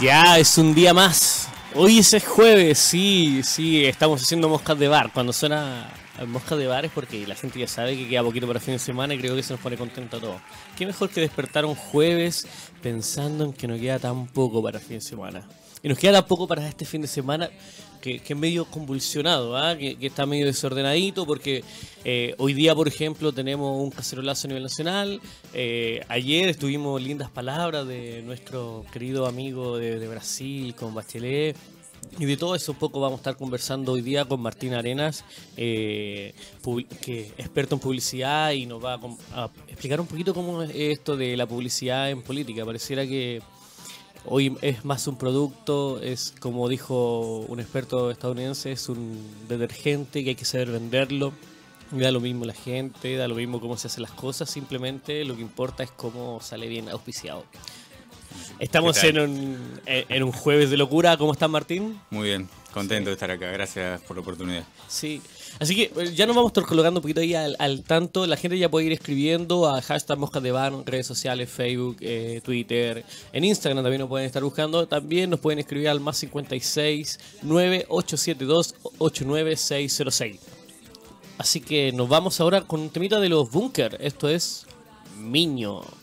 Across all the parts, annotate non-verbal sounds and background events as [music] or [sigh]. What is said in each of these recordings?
Ya es un día más. Hoy es jueves, sí, sí, estamos haciendo moscas de bar. Cuando suena moscas de bar es porque la gente ya sabe que queda poquito para fin de semana y creo que se nos pone contento a todos. Qué mejor que despertar un jueves pensando en que no queda tan poco para fin de semana. Y nos queda tan poco para este fin de semana que, es medio convulsionado, ¿ah? que, está medio desordenadito, porque eh, hoy día, por ejemplo, tenemos un cacerolazo a nivel nacional. Eh, ayer estuvimos lindas palabras de nuestro querido amigo de, Brasil, con Bachelet. Y de todo eso un poco vamos a estar conversando hoy día con Martín Arenas, eh, que es experto en publicidad y nos va a, a, explicar un poquito cómo es esto de la publicidad en política. Pareciera que Hoy es más un producto, es como dijo un experto estadounidense, es un detergente que hay que saber venderlo. Da lo mismo la gente, da lo mismo cómo se hacen las cosas, simplemente lo que importa es cómo sale bien auspiciado. Estamos en un, en un jueves de locura. ¿Cómo estás, Martín? Muy bien, contento de estar acá. Gracias por la oportunidad. Sí, Así que eh, ya nos vamos a estar colocando un poquito ahí al, tanto. La gente ya puede ir escribiendo a hashtag Moscas de Bar, redes sociales, Facebook, eh, Twitter. En Instagram también nos pueden estar buscando. También nos pueden escribir al más 56 9872 89606. Así que nos vamos ahora con un temita de los bunkers. Esto es Miño.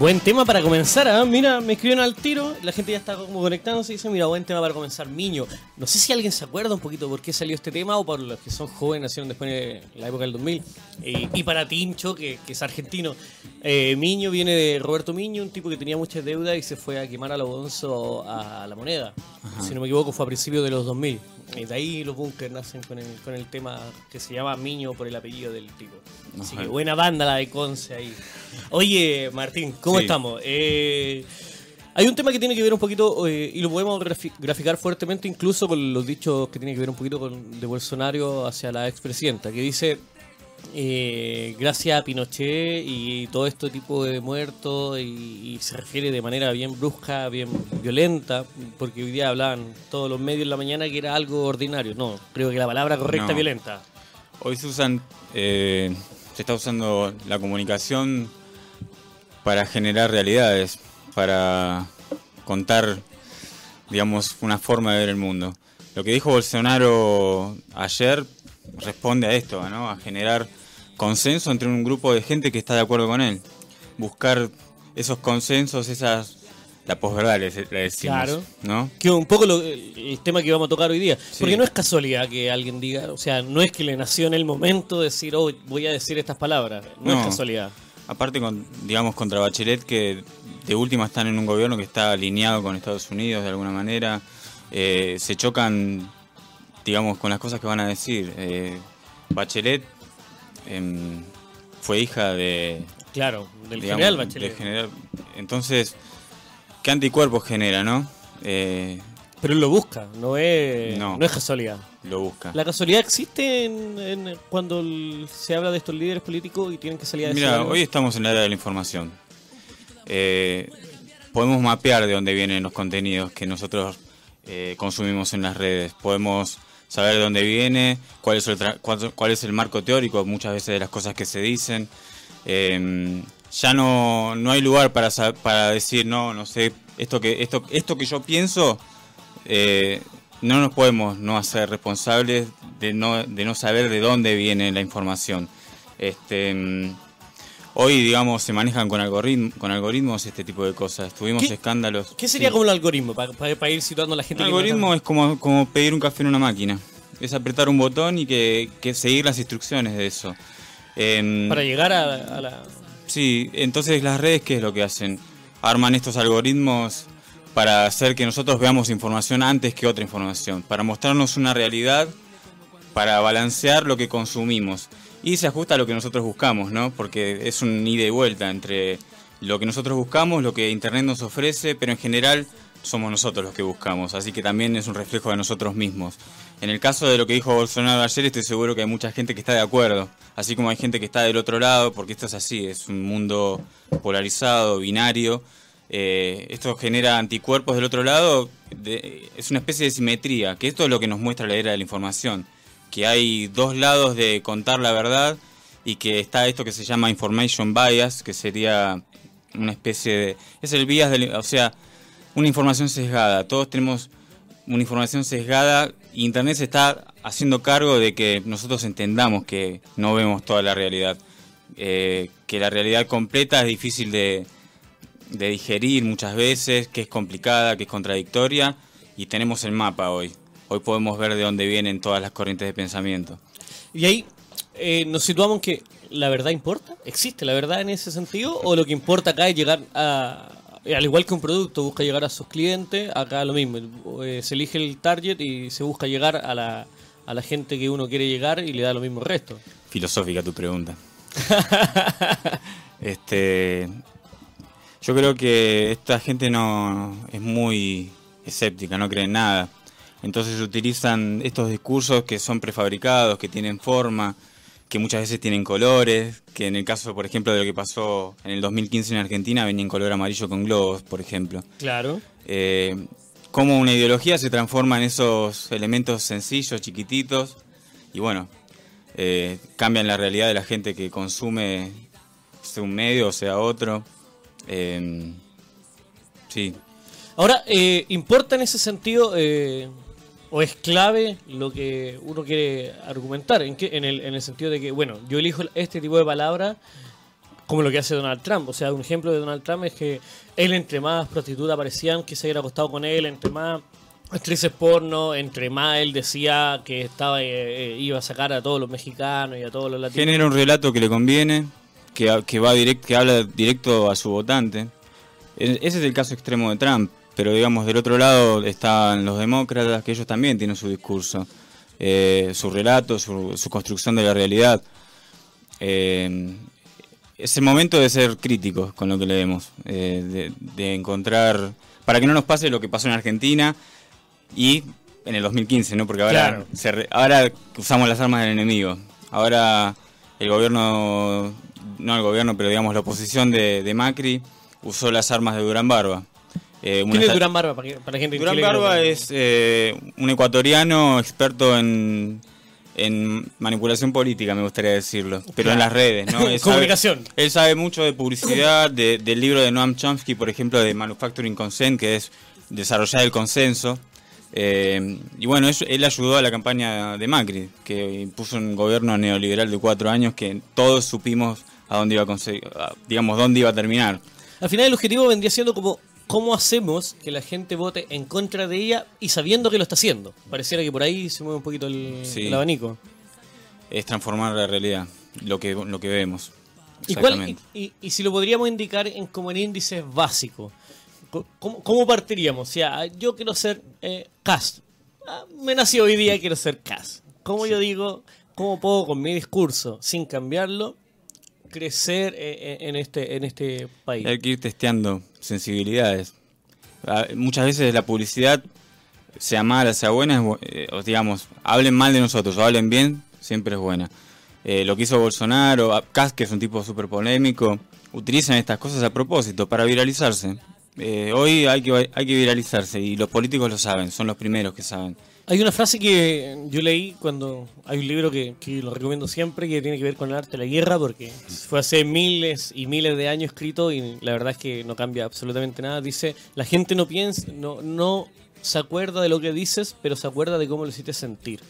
Buen tema para comenzar, ¿ah? Mira, me escribieron al tiro, la gente ya está como conectándose y dice, mira, buen tema para comenzar, Miño. No sé si alguien se acuerda un poquito por qué salió este tema o por los que son jóvenes, nacieron después de la época del 2000. y para Tincho, que, es argentino. Eh, Miño viene de Roberto Miño, un tipo que tenía muchas deudas y se fue a quemar a Bonzo a la moneda. Si no me equivoco, fue a principios de los 2000. Y de ahí los bunkers nacen con el, con el tema que se llama Miño por el apellido del tipo. Así que buena banda la de Conce ahí. Oye, Martín, ¿cómo estamos? Eh, hay un tema que tiene que ver un poquito, eh, y lo podemos graficar fuertemente incluso con los dichos que tiene que ver un poquito con de Bolsonaro hacia la expresidenta, que dice eh, gracias a Pinochet y todo este tipo de muertos y, se refiere de manera bien brusca, bien violenta, porque hoy día hablaban todos los medios en la mañana que era algo ordinario. No, creo que la palabra correcta es violenta. Hoy se usan, eh, se está usando la comunicación para generar realidades, para contar, digamos, una forma de ver el mundo. Lo que dijo Bolsonaro ayer responde a esto, ¿no? A generar consenso entre un grupo de gente que está de acuerdo con él. Buscar esos consensos, esas la posverdad le, decimos, claro. ¿no? Que un poco el tema que vamos a tocar hoy día. Porque no es casualidad que alguien diga, o sea, no es que le nació en el momento decir, oh, voy a decir estas palabras. No, es casualidad. Aparte, con, digamos, contra Bachelet, que de última están en un gobierno que está alineado con Estados Unidos de alguna manera, eh, se chocan, digamos, con las cosas que van a decir. Eh, Bachelet Em, fue hija de... Claro, del general Bachelet. general. Entonces, ¿qué anticuerpos genera, no? Eh, pero él lo busca, no es, no, es casualidad. Lo busca. ¿La casualidad existe en, cuando se habla de estos líderes políticos y tienen que salir a Mira, hoy estamos en la era de la información. Eh, podemos mapear de dónde vienen los contenidos que nosotros eh, consumimos en las redes. Podemos saber de dónde viene, cuál es el, cuál, es el marco teórico, muchas veces de las cosas que se dicen. Em, ya no, no hay lugar para, para decir, no, no sé, esto que, esto, esto que yo pienso, eh, no nos podemos no hacer responsables de no, de no saber de dónde viene la información. Este, em, hoy, digamos, se manejan con, algoritmo, con algoritmos este tipo de cosas. Tuvimos escándalos. ¿Qué sería como el algoritmo para, ir situando a la gente? El algoritmo es como, como pedir un café en una máquina. Es apretar un botón y que, seguir las instrucciones de eso. para llegar a, la... Sí, entonces las redes, ¿qué es lo que hacen? Arman estos algoritmos para hacer que nosotros veamos información antes que otra información, para mostrarnos una realidad, para balancear lo que consumimos y se ajusta a lo que nosotros buscamos, ¿no? Porque es un ida y vuelta entre lo que nosotros buscamos, lo que Internet nos ofrece, pero en general somos nosotros los que buscamos, así que también es un reflejo de nosotros mismos. En el caso de lo que dijo Bolsonaro ayer, estoy seguro que hay mucha gente que está de acuerdo, así como hay gente que está del otro lado, porque esto es así, es un mundo polarizado, binario. Eh, esto genera anticuerpos del otro lado, es una especie de simetría, que esto es lo que nos muestra la era de la información que hay dos lados de contar la verdad y que está esto que se llama information bias, que sería una especie de... es el bias del... o sea, una información sesgada. Todos tenemos una información sesgada. Internet se está haciendo cargo de que nosotros entendamos que no vemos toda la realidad. Eh, que la realidad completa es difícil de, de digerir muchas veces, que es complicada, que es contradictoria. Y tenemos el mapa hoy. Hoy podemos ver de dónde vienen todas las corrientes de pensamiento. Y ahí eh, nos situamos en que la verdad importa. ¿Existe la verdad en ese sentido? ¿O lo que importa acá es llegar a, al igual que un producto busca llegar a sus clientes, acá lo mismo, eh, se elige el target y se busca llegar a la, a la gente que uno quiere llegar y le da lo mismo el resto. Filosófica tu pregunta. [laughs] este, yo creo que esta gente no es muy escéptica, no cree en nada. Entonces utilizan estos discursos que son prefabricados, que tienen forma, que muchas veces tienen colores, que en el caso, por ejemplo, de lo que pasó en el 2015 en Argentina, venía en color amarillo con globos, por ejemplo. Claro. Eh, cómo una ideología se transforma en esos elementos sencillos, chiquititos, y bueno, eh, cambian la realidad de la gente que consume, sea un medio o sea otro. Eh, sí. Ahora, eh, ¿importa en ese sentido o es clave lo que uno quiere argumentar, en, en, el, en el sentido de que, bueno, yo elijo este tipo de palabras como lo que hace Donald Trump. O sea, un ejemplo de Donald Trump es que él entre más prostitutas aparecían que se hubiera acostado con él, entre más actrices porno, entre más él decía que estaba eh, eh, iba a sacar a todos los mexicanos y a todos los latinos. Genera un relato que le conviene, que, que va direct, que habla directo a su votante. E, ese es el caso extremo de Trump pero digamos del otro lado están los demócratas, que ellos también tienen su discurso, eh, su relato, su, construcción de la realidad. Eh, es el momento de ser críticos con lo que leemos, eh, de, encontrar, para que no nos pase lo que pasó en Argentina y en el 2015, ¿no? Porque ahora, ahora usamos las armas del enemigo. Ahora el gobierno, no el gobierno, pero digamos la oposición de, de Macri usó las armas de Durán Barba. Eh, ¿Quién es Durán Barba para, para gente Durán Barba es eh, un ecuatoriano experto en, en manipulación política, me gustaría decirlo, pero en las redes, ¿no? [laughs] Comunicación. él sabe mucho de publicidad, del libro de Noam Chomsky, por ejemplo, de Manufacturing Consent, que es desarrollar el consenso. Eh, y bueno, él ayudó a la campaña de Macri, que impuso un gobierno neoliberal de cuatro años que todos supimos a dónde iba a conseguir, digamos, dónde iba a terminar. Al final el objetivo vendría siendo como ¿cómo hacemos que la gente vote en contra de ella y sabiendo que lo está haciendo? Pareciera que por ahí se mueve un poquito el, abanico. Es transformar la realidad, lo que, lo que vemos. ¿Y, y, si lo podríamos indicar en como en índices básicos, ¿cómo, partiríamos? O sea, yo quiero ser eh, CAS. Ah, me nació hoy día, quiero ser CAS. ¿Cómo yo digo, cómo puedo con mi discurso, sin cambiarlo, crecer eh, eh, en este, en este país. Hay que ir testeando sensibilidades. Ah, muchas veces la publicidad, sea mala, sea buena, eh, digamos, hablen mal de nosotros o hablen bien, siempre es buena. lo que hizo Bolsonaro, ah, Kass, que es un tipo súper polémico, utilizan estas cosas a propósito para viralizarse. hoy hay que, hay que viralizarse y los políticos lo saben, son los primeros que saben. Hay una frase que yo leí cuando hay un libro que, lo recomiendo siempre que tiene que ver con el arte de la guerra porque fue hace miles y miles de años escrito y la verdad es que no cambia absolutamente nada. Dice, la gente no piensa, no, no se acuerda de lo que dices, pero se acuerda de cómo lo hiciste sentir.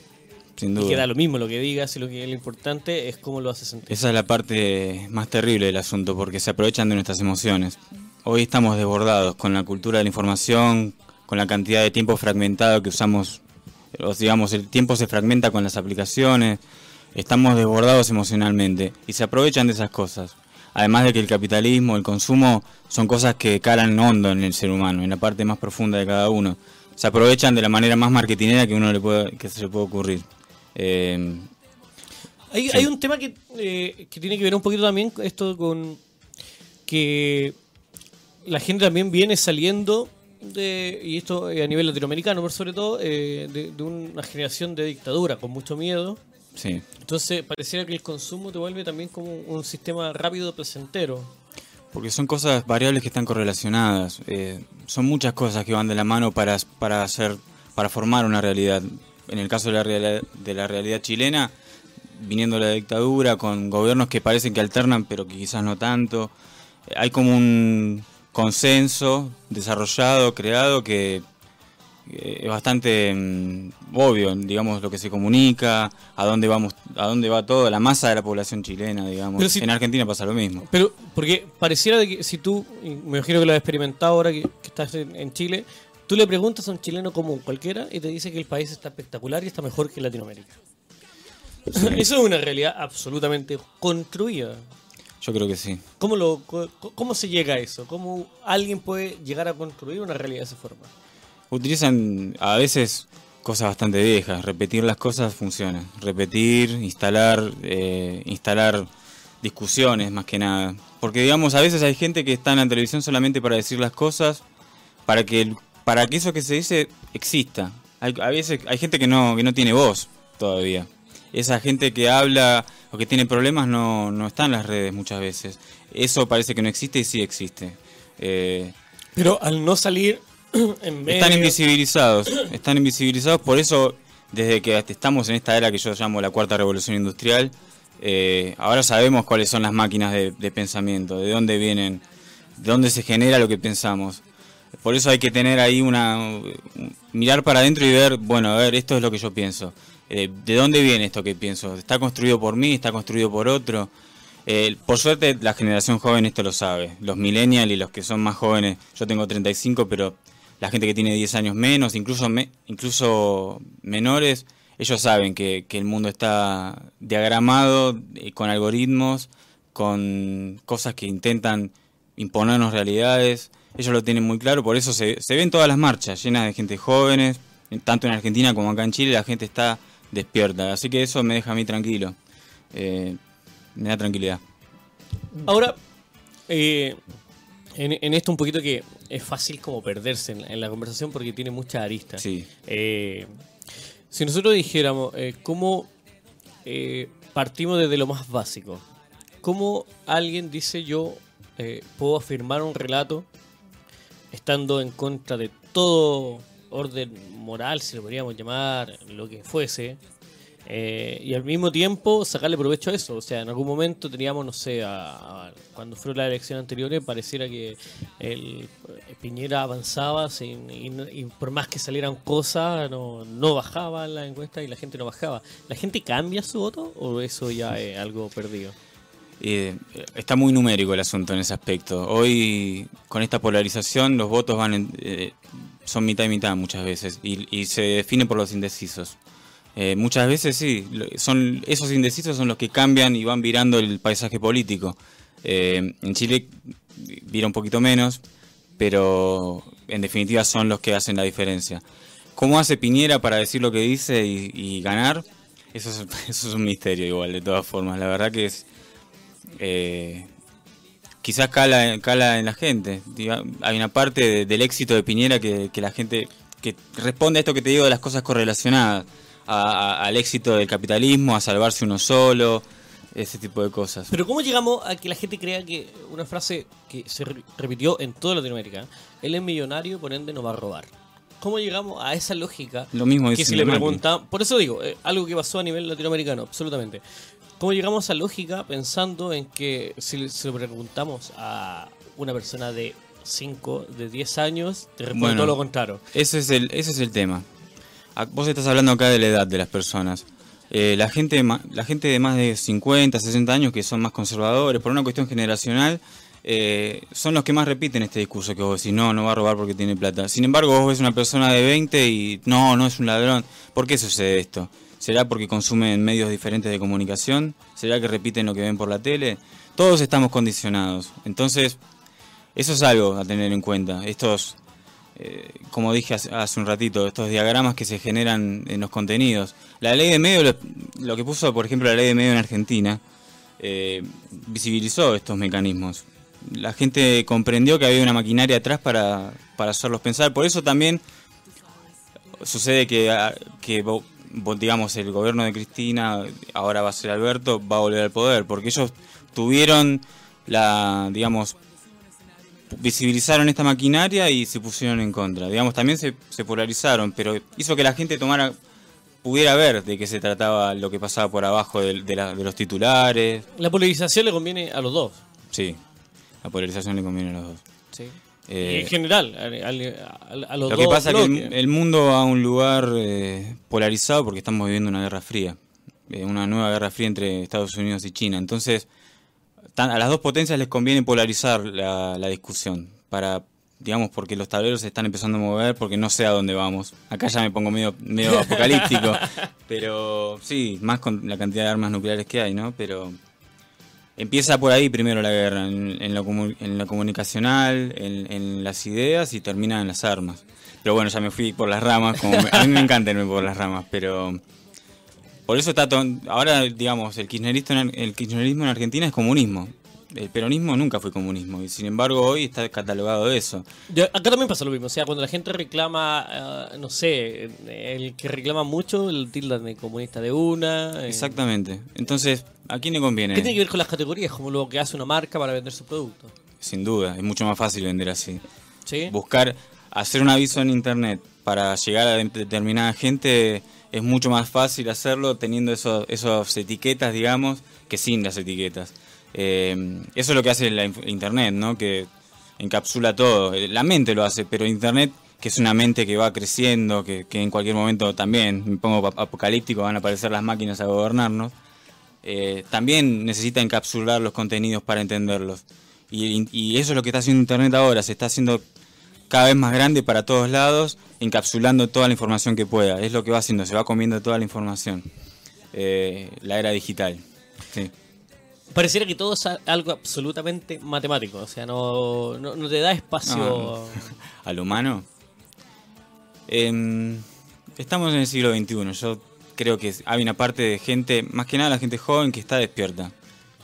Sin duda. Y queda lo mismo lo que digas y lo que es lo importante es cómo lo haces sentir. Esa es la parte más terrible del asunto porque se aprovechan de nuestras emociones. Hoy estamos desbordados con la cultura de la información, con la cantidad de tiempo fragmentado que usamos digamos, el tiempo se fragmenta con las aplicaciones, estamos desbordados emocionalmente y se aprovechan de esas cosas. Además de que el capitalismo, el consumo, son cosas que calan hondo en el ser humano, en la parte más profunda de cada uno. Se aprovechan de la manera más marketinera que uno le puede, que se le puede ocurrir. Eh, hay, un tema que, eh, que tiene que ver un poquito también esto con que la gente también viene saliendo y esto eh, a nivel latinoamericano, por sobre todo, eh, de, una generación de dictadura con mucho miedo. Sí. Entonces pareciera que el consumo te vuelve también como un sistema rápido, placentero. Porque son cosas variables que están correlacionadas. Eh, son muchas cosas que van de la mano para, para, hacer, para formar una realidad. En el caso de la, realidad, de la realidad chilena, viniendo la dictadura, con gobiernos que parecen que alternan, pero que quizás no tanto. Hay como un consenso desarrollado, creado, que eh, es bastante mm, obvio, digamos, lo que se comunica, a dónde vamos, a dónde va todo, la masa de la población chilena, digamos. en Argentina pasa lo mismo. Pero, porque pareciera de que si tú, me imagino que lo has experimentado ahora que, estás en, Chile, tú le preguntas a un chileno común cualquiera y te dice que el país está espectacular y está mejor que Latinoamérica. Eso es una realidad absolutamente construida. Yo creo que sí. ¿Cómo, lo, ¿Cómo se llega a eso? ¿Cómo alguien puede llegar a construir una realidad de esa forma? Utilizan a veces cosas bastante viejas. Repetir las cosas funciona. Repetir, instalar, eh, instalar discusiones más que nada. Porque digamos, a veces hay gente que está en la televisión solamente para decir las cosas, para que, para que eso que se dice exista. Hay, a veces hay gente que no, que no tiene voz todavía. Esa gente que habla o que tiene problemas no, no está en las redes muchas veces. Eso parece que no existe y sí existe. Eh, Pero al no salir [clears throat] en Están invisibilizados, [clears throat] están invisibilizados, por eso desde que estamos en esta era que yo llamo la cuarta revolución industrial, eh, ahora sabemos cuáles son las máquinas de, de, pensamiento, de dónde vienen, de dónde se genera lo que pensamos. Por eso hay que tener ahí una... mirar para adentro y ver, bueno, a ver, esto es lo que yo pienso. Eh, ¿De dónde viene esto que pienso? ¿Está construido por mí? ¿Está construido por otro? Eh, por suerte la generación joven esto lo sabe. Los millennials y los que son más jóvenes, yo tengo 35, pero la gente que tiene 10 años menos, incluso, incluso menores, ellos saben que, el mundo está diagramado eh, con algoritmos, con cosas que intentan imponernos realidades. Ellos lo tienen muy claro, por eso se, se ven todas las marchas llenas de gente jóvenes, tanto en Argentina como acá en Chile, la gente está despierta. Así que eso me deja a mí tranquilo. Eh, me da tranquilidad. Ahora, eh, en, esto un poquito que es fácil como perderse en, la conversación porque tiene muchas aristas. Sí. Eh, si nosotros dijéramos cómo partimos desde lo más básico, cómo alguien dice yo puedo afirmar un relato estando en contra de todo orden moral, si lo podríamos llamar, lo que fuese, eh, y al mismo tiempo sacarle provecho a eso. O sea, en algún momento teníamos, no sé, cuando fueron las elecciones anteriores, pareciera que el, Piñera avanzaba sin, y, por más que salieran cosas, no, no bajaba la encuesta y la gente no bajaba. ¿La gente cambia su voto o eso ya es algo perdido? Eh, está muy numérico el asunto en ese aspecto. Hoy, con esta polarización, los votos van en, eh, son mitad y mitad muchas veces y, se define por los indecisos. Eh, muchas veces sí, son esos indecisos son los que cambian y van virando el paisaje político. Eh, en Chile vira un poquito menos, pero en definitiva son los que hacen la diferencia. ¿Cómo hace Piñera para decir lo que dice y, ganar? Eso es, [laughs] eso es un misterio igual, de todas formas. La verdad que es... Eh, quizás cala, cala en la gente. Hay una parte del éxito de Piñera que, la gente que responde a esto que te digo de las cosas correlacionadas, al éxito del capitalismo, a salvarse uno solo, ese tipo de cosas. Pero ¿cómo llegamos a que la gente crea que una frase que se repitió en toda Latinoamérica, él es millonario, por ende no va a robar? ¿Cómo llegamos a esa lógica? Lo mismo que si le preguntan, por eso digo, eh, algo que pasó a nivel latinoamericano, absolutamente. ¿Cómo llegamos a lógica pensando en que si se lo preguntamos a una persona de 5, de 10 años, te responde todo lo contrario? Ese es, el, ese es el tema. Vos estás hablando acá de la edad de las personas. Eh, la, gente, la gente de más de 50, 60 años que son más conservadores, por una cuestión generacional, eh, son los que más repiten este discurso que vos decís, no, no va a robar porque tiene plata. Sin embargo, vos ves una persona de 20 y no, no es un ladrón. ¿Por qué sucede esto? ¿Será porque consumen medios diferentes de comunicación? ¿Será que repiten lo que ven por la tele? Todos estamos condicionados. Entonces, eso es algo a tener en cuenta. Estos, eh, como dije hace, un ratito, estos diagramas que se generan en los contenidos. La ley de medios, lo, que puso, por ejemplo, la ley de medios en Argentina, eh, visibilizó estos mecanismos. La gente comprendió que había una maquinaria atrás para, para hacerlos pensar. Por eso también sucede que, ah, que digamos, el gobierno de Cristina, ahora va a ser Alberto, va a volver al poder, porque ellos tuvieron la, digamos, visibilizaron esta maquinaria y se pusieron en contra. Digamos, también se, polarizaron, pero hizo que la gente tomara, pudiera ver de qué se trataba lo que pasaba por abajo de, de los titulares. La polarización le conviene a los dos. Sí, la polarización le conviene a los dos. Sí. Eh, y en general, a, a- a- a los Lo que pasa es que el, el mundo va a un lugar eh, polarizado porque estamos viviendo una guerra fría, eh, una nueva guerra fría entre Estados Unidos y China. Entonces, tan- a las dos potencias les conviene polarizar la, la discusión para, digamos, porque los tableros se están empezando a mover porque no sé a dónde vamos. Acá ya me pongo medio, medio [laughs] apocalíptico, pero sí, más con la cantidad de armas nucleares que hay, ¿no? Pero Empieza por ahí primero la guerra, en, en lo, en lo comunicacional, en, las ideas y termina en las armas. Pero bueno, ya me fui por las ramas, como me- a mí me encanta irme por las ramas, pero por eso está ahora digamos el kirchnerismo, el kirchnerismo en Argentina es comunismo. El peronismo nunca fue comunismo y sin embargo hoy está catalogado eso. Yo- acá también pasa lo mismo, o sea, cuando la gente reclama, eh, no sé, el que reclama mucho, el tildan de comunista de una. eh. Exactamente. Entonces, ¿a quién le conviene? ¿Qué tiene que ver con las categorías? Como lo que hace una marca para vender su producto. Sin duda, es mucho más fácil vender así. ¿Sí? buscar hacer un aviso en internet para llegar a de- determinada gente es mucho más fácil hacerlo teniendo esos etiquetas, digamos, que sin las etiquetas. Eh, eso es lo que hace la internet, ¿no? Que encapsula todo. Eh, La mente lo hace, pero internet, que es una mente que va creciendo, que, que en cualquier momento también, me pongo ap- apocalíptico, van a aparecer las máquinas a gobernarnos, eh, también necesita encapsular los contenidos para entenderlos. Y, y eso es lo que está haciendo Internet ahora, se está haciendo cada vez más grande para todos lados, encapsulando toda la información que pueda. Es lo que va haciendo, se va comiendo toda la información. Eh, la era digital. Sí. Pareciera que todo es algo absolutamente matemático, o sea, no, no, no te da espacio. No. [laughs] ¿Al humano? Em, estamos en el siglo XXI. Yo creo que hay una parte de gente, más que nada la gente joven, que está despierta.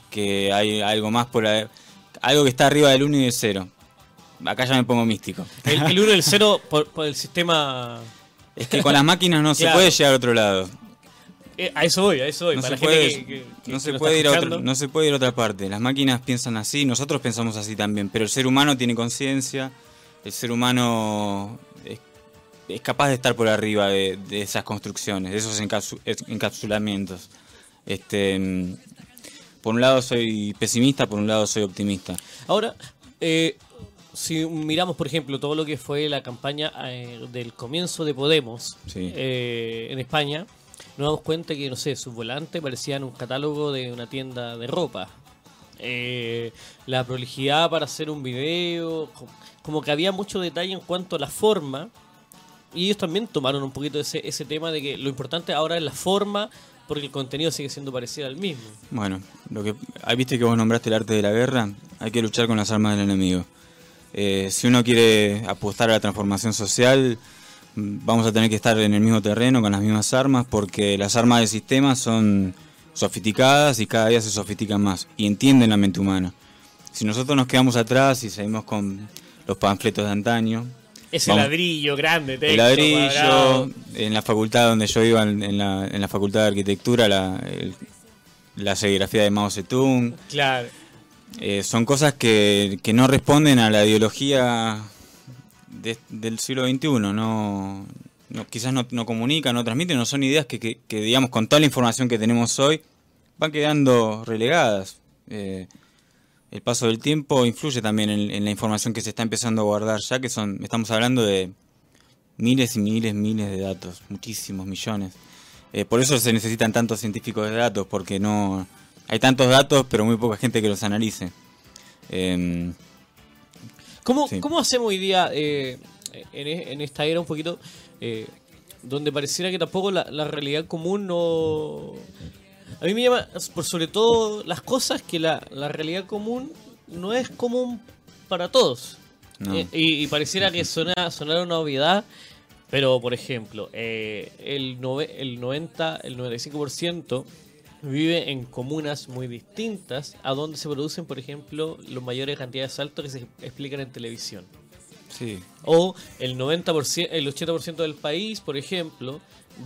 Que hay algo más por ahí- algo que está arriba del 1 y del 0. Acá ya me pongo místico. El, el 1 y el 0 por, por el sistema. Es que con las máquinas no se [laughs] puede llegar a otro lado. Eh, a eso voy, a eso voy. No para se, la puede, gente que, que- que no, se puede ir a otro- escuchando. no se puede ir a otra parte. Las máquinas piensan así, nosotros pensamos así también, pero el ser humano tiene conciencia, el ser humano es, es capaz de estar por arriba de, de esas construcciones, de esos encapsu- es- encapsulamientos. Este, por un lado soy pesimista, por un lado soy optimista. Ahora, eh, si miramos, por ejemplo, todo lo que fue la campaña eh, del comienzo de Podemos Sí. eh, en España, nos damos cuenta que, no sé, sus volantes parecían un catálogo de una tienda de ropa. Eh, la prolijidad para hacer un video, co- como que había mucho detalle en cuanto a la forma. Y ellos también tomaron un poquito ese, ese tema de que lo importante ahora es la forma, porque el contenido sigue siendo parecido al mismo. Bueno, lo que ah, viste que vos nombraste el arte de la guerra, hay que luchar con las armas del enemigo. Eh, si uno quiere apostar a la transformación social, vamos a tener que estar en el mismo terreno con las mismas armas, porque las armas del sistema son sofisticadas y cada día se sofistican más y entienden la mente humana. Si nosotros nos quedamos atrás y seguimos con los panfletos de antaño, Ese Vamos. ladrillo grande, el ladrillo, cuadrado. en la facultad donde yo iba, en, en la, en la facultad de arquitectura, la, el- la serigrafía de Mao Zedong, Claro. eh, son cosas que, que no responden a la ideología de- del siglo XXI, no, quizás no, comunican, no transmiten, no son ideas que, digamos, con toda la información que tenemos hoy, van quedando relegadas. Eh, el paso del tiempo influye también en, la información que se está empezando a guardar ya, que son, estamos hablando de miles y miles, miles de datos, muchísimos millones. Eh, por eso se necesitan tantos científicos de datos, porque no hay tantos datos, pero muy poca gente que los analice. Em, ¿Cómo, Sí. ¿Cómo hacemos hoy día eh, en, e- en esta era un poquito eh, donde pareciera que tampoco la, la realidad común no... A mí me llama por sobre todo las cosas que la, la realidad común no es común para todos. No. Eh, y, y pareciera que suena, sonara una obviedad, pero por ejemplo, eh, el, nove- el 90, el 95% vive en comunas muy distintas a donde se producen, por ejemplo, los mayores cantidades de saltos que se explican en televisión. sí, O el 90%, el 80% del país, por ejemplo,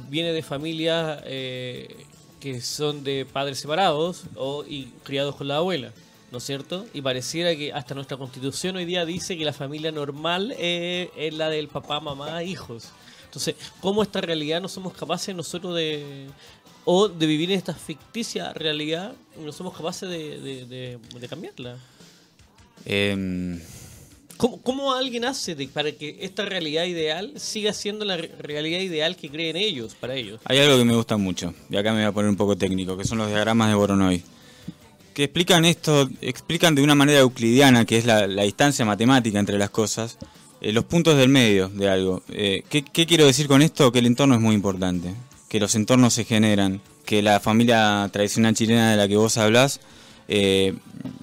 viene de familias eh, que son de padres separados o y criados con la abuela, ¿no es cierto? Y pareciera que hasta nuestra constitución hoy día dice que la familia normal eh, es la del papá, mamá, hijos. Entonces, ¿cómo esta realidad no somos capaces nosotros de... o de vivir en esta ficticia realidad, no somos capaces de, de- de- de cambiarla? Em, ¿Cómo, cómo alguien hace de- para que esta realidad ideal siga siendo la re- realidad ideal que creen ellos, para ellos? Hay algo que me gusta mucho, y acá me voy a poner un poco técnico, que son los diagramas de Voronoi. Que explican esto, explican de una manera euclidiana, que es la, la distancia matemática entre las cosas, eh, los puntos del medio de algo. Eh, ¿qué, qué quiero decir con esto? Que el entorno es muy importante, que los entornos se generan, que la familia tradicional chilena de la que vos hablás eh,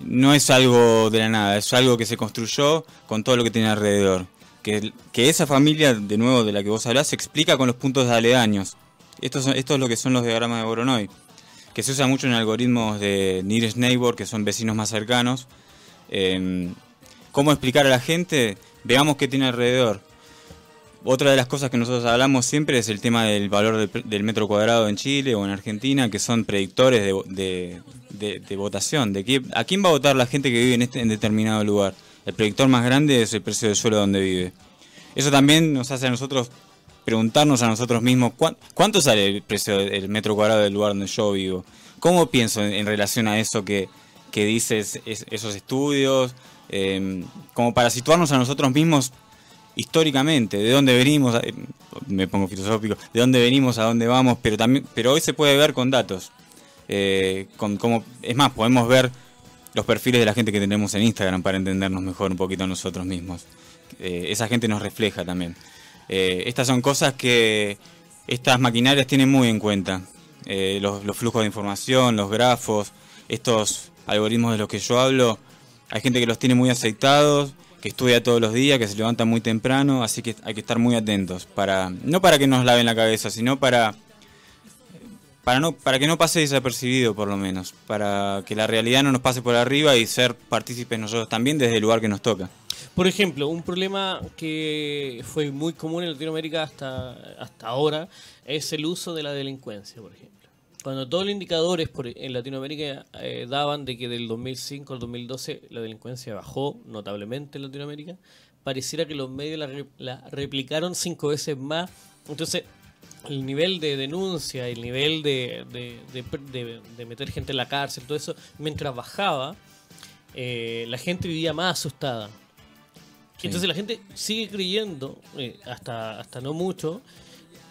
no es algo de la nada, es algo que se construyó con todo lo que tiene alrededor. Que, que esa familia, de nuevo, de la que vos hablás, se explica con los puntos de aledaños. Esto, es lo que son los diagramas de Voronoi, que se usa mucho en algoritmos de Nearest Neighbor, que son vecinos más cercanos. Eh, ¿Cómo explicar a la gente? Veamos qué tiene alrededor. Otra de las cosas que nosotros hablamos siempre es el tema del valor del, del metro cuadrado en Chile o en Argentina, que son predictores de, vo- de- de- de votación. De qué- ¿A quién va a votar la gente que vive en, este, en determinado lugar? El predictor más grande es el precio del suelo donde vive. Eso también nos hace a nosotros preguntarnos a nosotros mismos ¿cuán- cuánto sale el precio del metro cuadrado del lugar donde yo vivo. ¿Cómo pienso en, relación a eso que, que dices es- esos estudios? Eh, como para situarnos a nosotros mismos históricamente, de dónde venimos, eh, me pongo filosófico, de dónde venimos, a dónde vamos, pero también, pero hoy se puede ver con datos. Eh, con cómo, es más, podemos ver los perfiles de la gente que tenemos en Instagram para entendernos mejor un poquito a nosotros mismos. Eh, esa gente nos refleja también. Estas son cosas que estas maquinarias tienen muy en cuenta. Los, los flujos de información, los grafos, estos algoritmos de los que yo hablo, hay gente que los tiene muy aceitados, que estudia todos los días, que se levanta muy temprano, así que hay que estar muy atentos para no para que nos laven la cabeza, sino para para no para que no pase desapercibido por lo menos, para que la realidad no nos pase por arriba y ser partícipes nosotros también desde el lugar que nos toca. Por ejemplo, un problema que fue muy común en Latinoamérica hasta, hasta ahora es el uso de la delincuencia, por ejemplo. Cuando todos los indicadores por, en Latinoamérica eh, daban de que del 2005 al 2012 la delincuencia bajó notablemente en Latinoamérica, pareciera que los medios la, re- la replicaron cinco veces más. Entonces, el nivel de denuncia, el nivel de, de, de- meter gente en la cárcel, todo eso, mientras bajaba, eh, la gente vivía más asustada. Sí. Entonces la gente sigue creyendo, eh, hasta, hasta no mucho,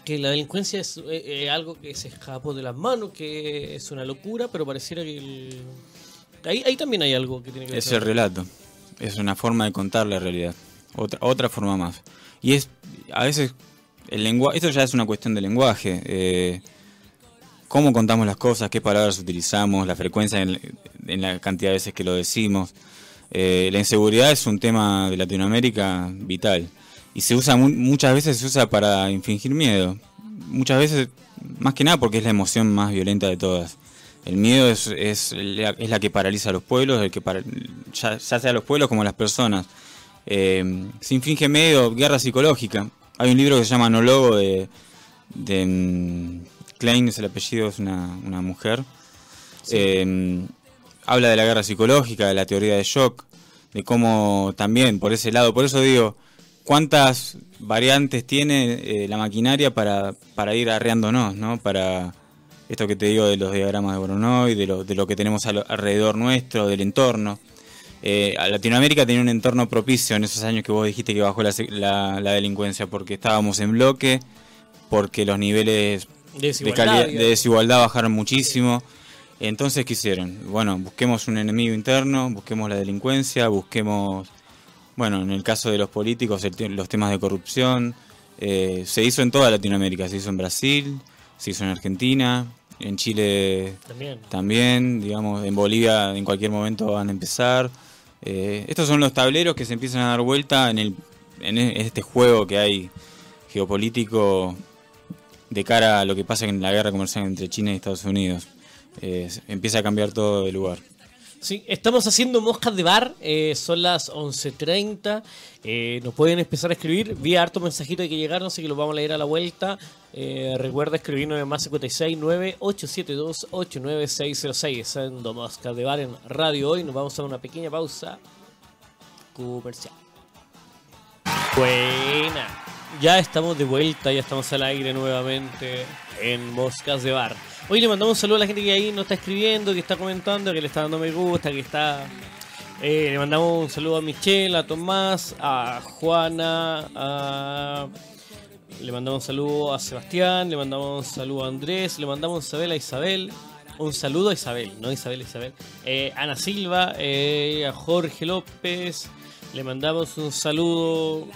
que la delincuencia es eh, eh, algo que se escapó de las manos, que es una locura, pero pareciera que... el- Ahí, ahí también hay algo que tiene que ver. Es el relato, es una forma de contar la realidad, otra otra forma más. Y es a veces el lenguaje, esto ya es una cuestión de lenguaje. eh, cómo contamos las cosas, qué palabras utilizamos, la frecuencia en, en la cantidad de veces que lo decimos. Eh, la inseguridad es un tema de Latinoamérica vital y se usa mu- muchas veces se usa para infringir miedo. Muchas veces, más que nada porque es la emoción más violenta de todas. El miedo es, es, la, es la que paraliza a los pueblos, el que para- ya, ya sea los pueblos como las personas. Eh, se infringe miedo, guerra psicológica. Hay un libro que se llama Anólogo de, de mm, Klein, es el apellido, es una, una mujer. Eh, habla de la guerra psicológica, de la teoría de shock, de cómo también por ese lado, por eso digo, cuántas variantes tiene eh, la maquinaria para, para ir arreándonos, ¿no? Para esto que te digo de los diagramas de Voronoi, de lo, de lo que tenemos al- alrededor nuestro, del entorno. Eh, Latinoamérica tenía un entorno propicio en esos años que vos dijiste que bajó la, la- la delincuencia, porque estábamos en bloque, porque los niveles de, calidad- desigualdad bajaron muchísimo. Entonces, ¿qué hicieron? Bueno, busquemos un enemigo interno, busquemos la delincuencia, busquemos, bueno, en el caso de los políticos, el los temas de corrupción. Eh, se hizo en toda Latinoamérica, se hizo en Brasil, se hizo en Argentina, en Chile También. también, digamos, en Bolivia en cualquier momento van a empezar. Eh, estos son los tableros que se empiezan a dar vuelta en, el, en e- este juego que hay geopolítico de cara a lo que pasa en la guerra comercial entre China y Estados Unidos. Eh, empieza a cambiar todo de lugar. Sí, estamos haciendo moscas de bar, eh, son las 11.30, eh, nos pueden empezar a escribir, vi harto mensajito de que llegaron, así que los vamos a leer a la vuelta. Eh, recuerda escribirnos en más 56 9872 89606, haciendo moscas de bar en radio hoy, nos vamos a una pequeña pausa comercial. Buena, ya estamos de vuelta, ya estamos al aire nuevamente en Moscas de Bar. Hoy le mandamos un saludo a la gente que ahí nos está escribiendo, que está comentando, que le está dando me gusta, que está Eh, le mandamos un saludo a Michelle, a Tomás, a Juana, a... le mandamos un saludo a Sebastián, le mandamos un saludo a Andrés, le mandamos un saludo a Isabel, un saludo a Isabel, no Isabel, Isabel, eh, Ana Silva, eh, a Jorge López, le mandamos un saludo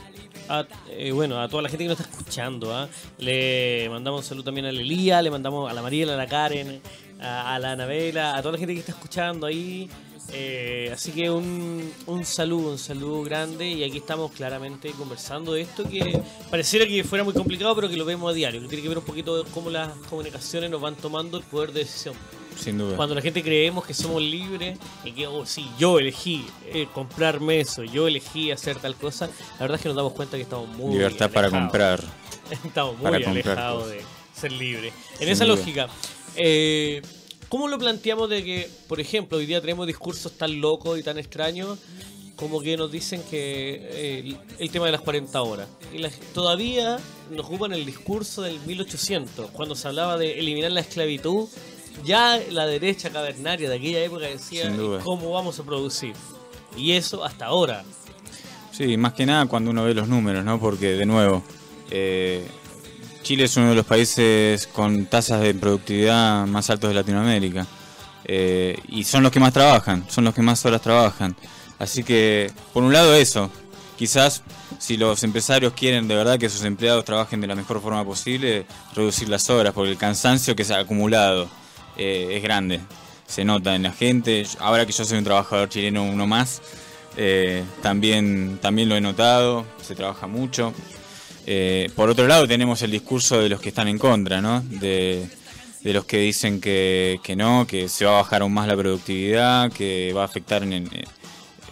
a, eh, bueno, a toda la gente que nos está escuchando. ¿ah? Le mandamos un saludo también a Lelía, le mandamos a la Mariela, a la Karen, a, la Anabela, a toda la gente que está escuchando ahí. Eh, así que un, un saludo, un saludo grande y aquí estamos claramente conversando de esto que pareciera que fuera muy complicado pero que lo vemos a diario, que tiene que ver un poquito cómo las comunicaciones nos van tomando el poder de decisión. Sin duda. Cuando la gente creemos que somos libres y que, oh, sí, yo elegí eh, comprarme eso, yo elegí hacer tal cosa, la verdad es que nos damos cuenta que estamos muy. Libertad para comprar. [laughs] estamos muy alejados de ser libres. En esa lógica, eh, ¿cómo lo planteamos de que, por ejemplo, hoy día tenemos discursos tan locos y tan extraños? Como que nos dicen que eh, el, tema de las 40 horas. Y todavía nos ocupan el discurso del 1800, cuando se hablaba de eliminar la esclavitud ya la derecha cavernaria de aquella época decía cómo vamos a producir. Y eso hasta ahora. Sí, más que nada cuando uno ve los números, ¿no? Porque, de nuevo, eh, Chile es uno de los países con tasas de productividad más altos de Latinoamérica. Eh, y son los que más trabajan, son los que más horas trabajan. Así que, por un lado, eso. Quizás si los empresarios quieren de verdad que sus empleados trabajen de la mejor forma posible, reducir las horas, porque el cansancio que se ha acumulado eh, es grande. Se nota en la gente. Ahora que yo soy un trabajador chileno, uno más, eh, también, también lo he notado. Se trabaja mucho. Eh, por otro lado, tenemos el discurso de los que están en contra, ¿no? De, los que dicen que, no, que se va a bajar aún más la productividad, que va a afectar en,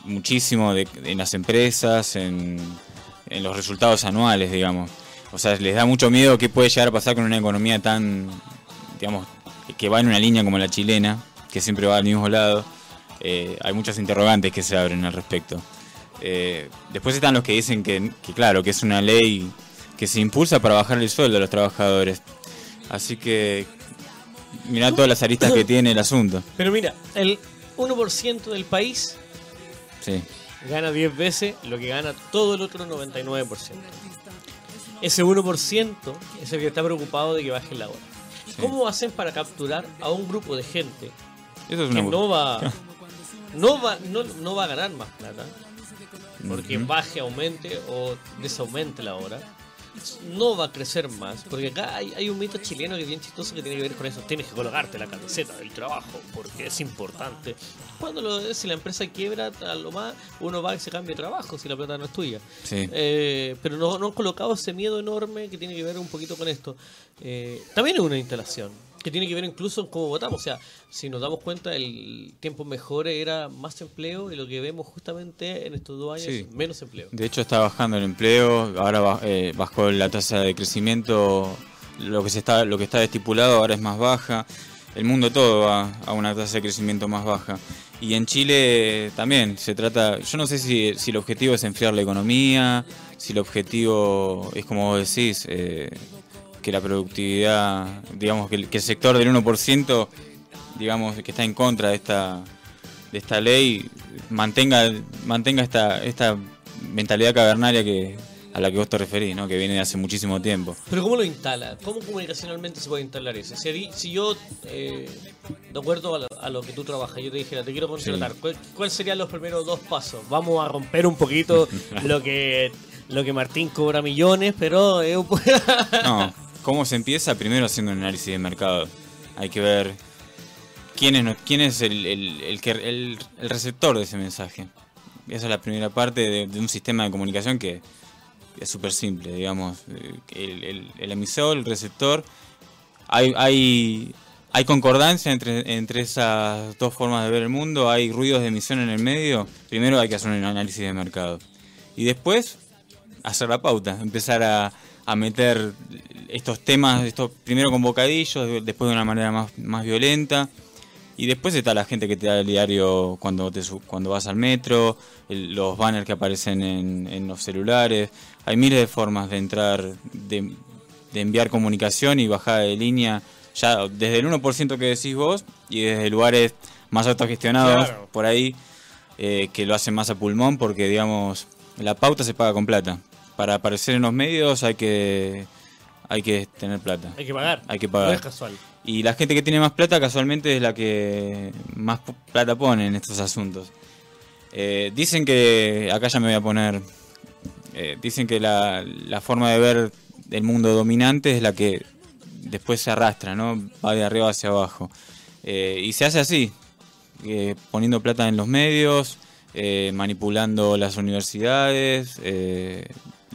muchísimo en las empresas, en, en los resultados anuales, digamos. O sea, les da mucho miedo qué puede llegar a pasar con una economía tan, digamos, que va en una línea como la chilena, que siempre va al mismo lado. Eh, hay muchas interrogantes que se abren al respecto. Eh, después están los que dicen que, claro, que es una ley que se impulsa para bajar el sueldo a los trabajadores. Así que mira todas las aristas que tiene el asunto. Pero mira, el 1% del país gana 10 veces lo que gana todo el otro 99%. Ese 1% es el que está preocupado de que baje la hora. ¿Cómo hacen para capturar a un grupo de gente que [laughs] no va, no va, no, va a ganar más plata? Porque baje, aumente o desaumente la hora no va a crecer más, porque acá hay, un mito chileno que es bien chistoso que tiene que ver con eso. Tienes que colocarte la camiseta del trabajo, porque es importante. Cuando lo, si la empresa quiebra, a lo más, uno va y se cambia de trabajo si la plata no es tuya. Eh, pero no, no han colocado ese miedo enorme que tiene que ver un poquito con esto. Eh, también es una instalación que tiene que ver incluso cómo votamos. O sea, si nos damos cuenta, el tiempo mejor era más empleo y lo que vemos justamente en estos dos años menos empleo. De hecho, está bajando el empleo, ahora eh, bajó la tasa de crecimiento, lo que, se está, lo que está estipulado ahora es más baja. El mundo todo va a una tasa de crecimiento más baja. Y en Chile también se trata, yo no sé si, si el objetivo es enfriar la economía, si el objetivo es como vos decís, eh, que la productividad, digamos, que el, que el sector del 1%, digamos, que está en contra de esta, de esta ley, mantenga, mantenga esta, esta mentalidad cavernaria que, a la que vos te referís, ¿no? que viene de hace muchísimo tiempo. Pero ¿cómo lo instala? ¿Cómo comunicacionalmente se puede instalar eso? Si, si yo, eh, de acuerdo a lo, que tú trabajas, yo te dijera, te quiero contratar, ¿cuáles serían los primeros dos pasos? Vamos a romper un poquito [laughs] lo que lo que Martín cobra millones, pero... no, [laughs] ¿Cómo se empieza? Primero haciendo un análisis de mercado. Hay que ver quién es, quién es el, receptor de ese mensaje. Esa es la primera parte de, un sistema de comunicación que es súper simple, digamos. El, emisor, el receptor. Hay, hay, hay concordancia entre esas dos formas de ver el mundo, hay ruidos de emisión en el medio. Primero hay que hacer un análisis de mercado. Y después hacer la pauta, empezar a, a meter estos temas, estos primero con bocadillos, después de una manera más, más violenta. Y después está la gente que te da el diario cuando, te, cuando vas al metro, los banners que aparecen en, en, los celulares. Hay miles de formas de entrar, de, enviar comunicación y bajada de línea, ya desde el 1% que decís vos y desde lugares más autogestionados por ahí. eh, que lo hacen más a pulmón porque, digamos, la pauta se paga con plata. Para aparecer en los medios hay que hay que tener plata. Hay que pagar. Hay que pagar. No es casual. Y la gente que tiene más plata casualmente es la que más plata pone en estos asuntos. Eh, dicen que, acá ya me voy a poner, eh, dicen que la, la, forma de ver el mundo dominante es la que después se arrastra, ¿no? Va de arriba hacia abajo. Eh, y se hace así, poniendo plata en los medios, manipulando las universidades,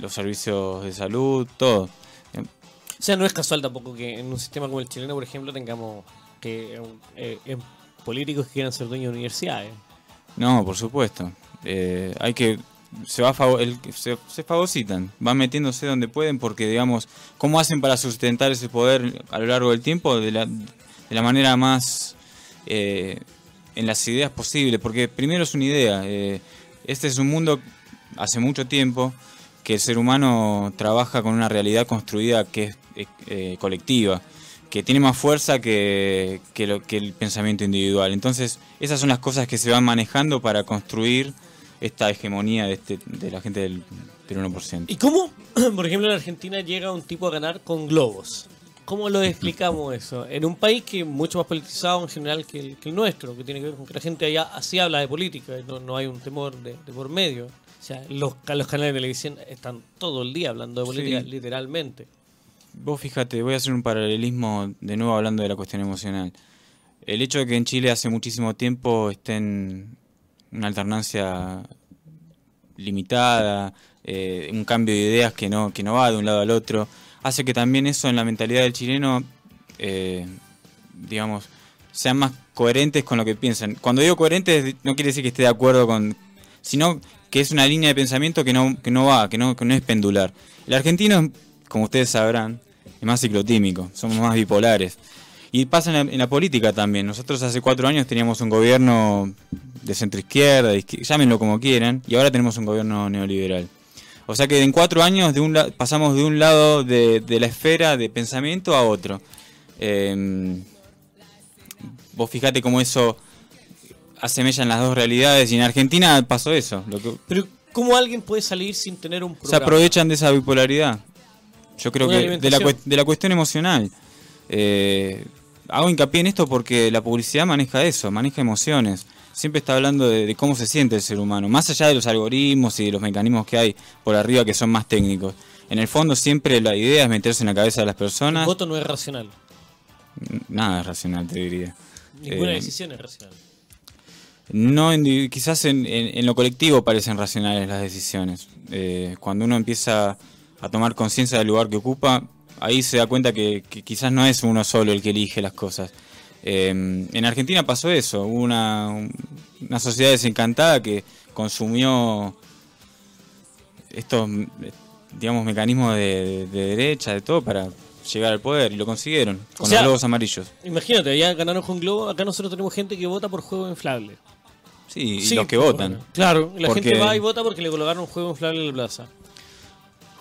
los servicios de salud, todo. O sea, no es casual tampoco que en un sistema como el chileno, por ejemplo, tengamos que políticos que quieran ser dueños de universidades. No, por supuesto. Eh, hay que se va el, se, se, fagocitan, van metiéndose donde pueden porque digamos, ¿cómo hacen para sustentar ese poder a lo largo del tiempo? De la, de la manera más eh, en las ideas posible, porque primero es una idea. Eh, este es un mundo hace mucho tiempo que el ser humano trabaja con una realidad construida que es colectiva que tiene más fuerza que, que el pensamiento individual. Entonces, esas son las cosas que se van manejando para construir esta hegemonía de, este, de la gente del, del 1%. ¿Y cómo, [clears throat] por ejemplo, en Argentina llega un tipo a ganar con globos? ¿Cómo lo explicamos eso? En un país que es mucho más politizado en general que el, nuestro, que tiene que ver con que la gente allá así habla de política, no, no hay un temor de, por medio. Sea, los, los canales de televisión están todo el día hablando de política, literalmente. Vos fíjate, voy a hacer un paralelismo de nuevo hablando de la cuestión emocional. El hecho de que en Chile hace muchísimo tiempo estén una alternancia limitada, eh, un cambio de ideas que no, que no va de un lado al otro, hace que también eso en la mentalidad del chileno, eh, digamos, sean más coherentes con lo que piensan. Cuando digo coherentes no quiere decir que esté de acuerdo con, sino que es una línea de pensamiento que no, que no va, que no, que no es pendular. El argentino, como ustedes sabrán, es más ciclotímico, somos más bipolares. Y pasa en la, política también. Nosotros hace cuatro años teníamos un gobierno de centro izquierda, llámenlo como quieran, y ahora tenemos un gobierno neoliberal. O sea que en cuatro años de un pasamos de un lado de, la esfera de pensamiento a otro. Em, vos fijate cómo eso asemella en las dos realidades y en Argentina pasó eso. Pero ¿cómo alguien puede salir sin tener un programa? Se aprovechan de esa bipolaridad. Yo creo que de la, de la, cuestión emocional. Eh, hago hincapié en esto porque la publicidad maneja eso, maneja emociones. Siempre está hablando de, cómo se siente el ser humano, más allá de los algoritmos y de los mecanismos que hay por arriba que son más técnicos. En el fondo siempre la idea es meterse en la cabeza de las personas. El voto no es racional. Nada es racional, te diría. Ninguna eh, decisión es racional. No, quizás en, lo colectivo parecen racionales las decisiones. Eh, cuando uno empieza a tomar conciencia del lugar que ocupa, ahí se da cuenta que, quizás no es uno solo el que elige las cosas. Em, en Argentina pasó eso, hubo una, una sociedad desencantada que consumió estos, digamos, mecanismos de, derecha, de todo, para llegar al poder y lo consiguieron con los globos amarillos. Imagínate, ya ganaron con globo, acá nosotros tenemos gente que vota por juego inflable. Sí, y los que votan. claro, la gente va y vota porque le colocaron un juego inflable en la plaza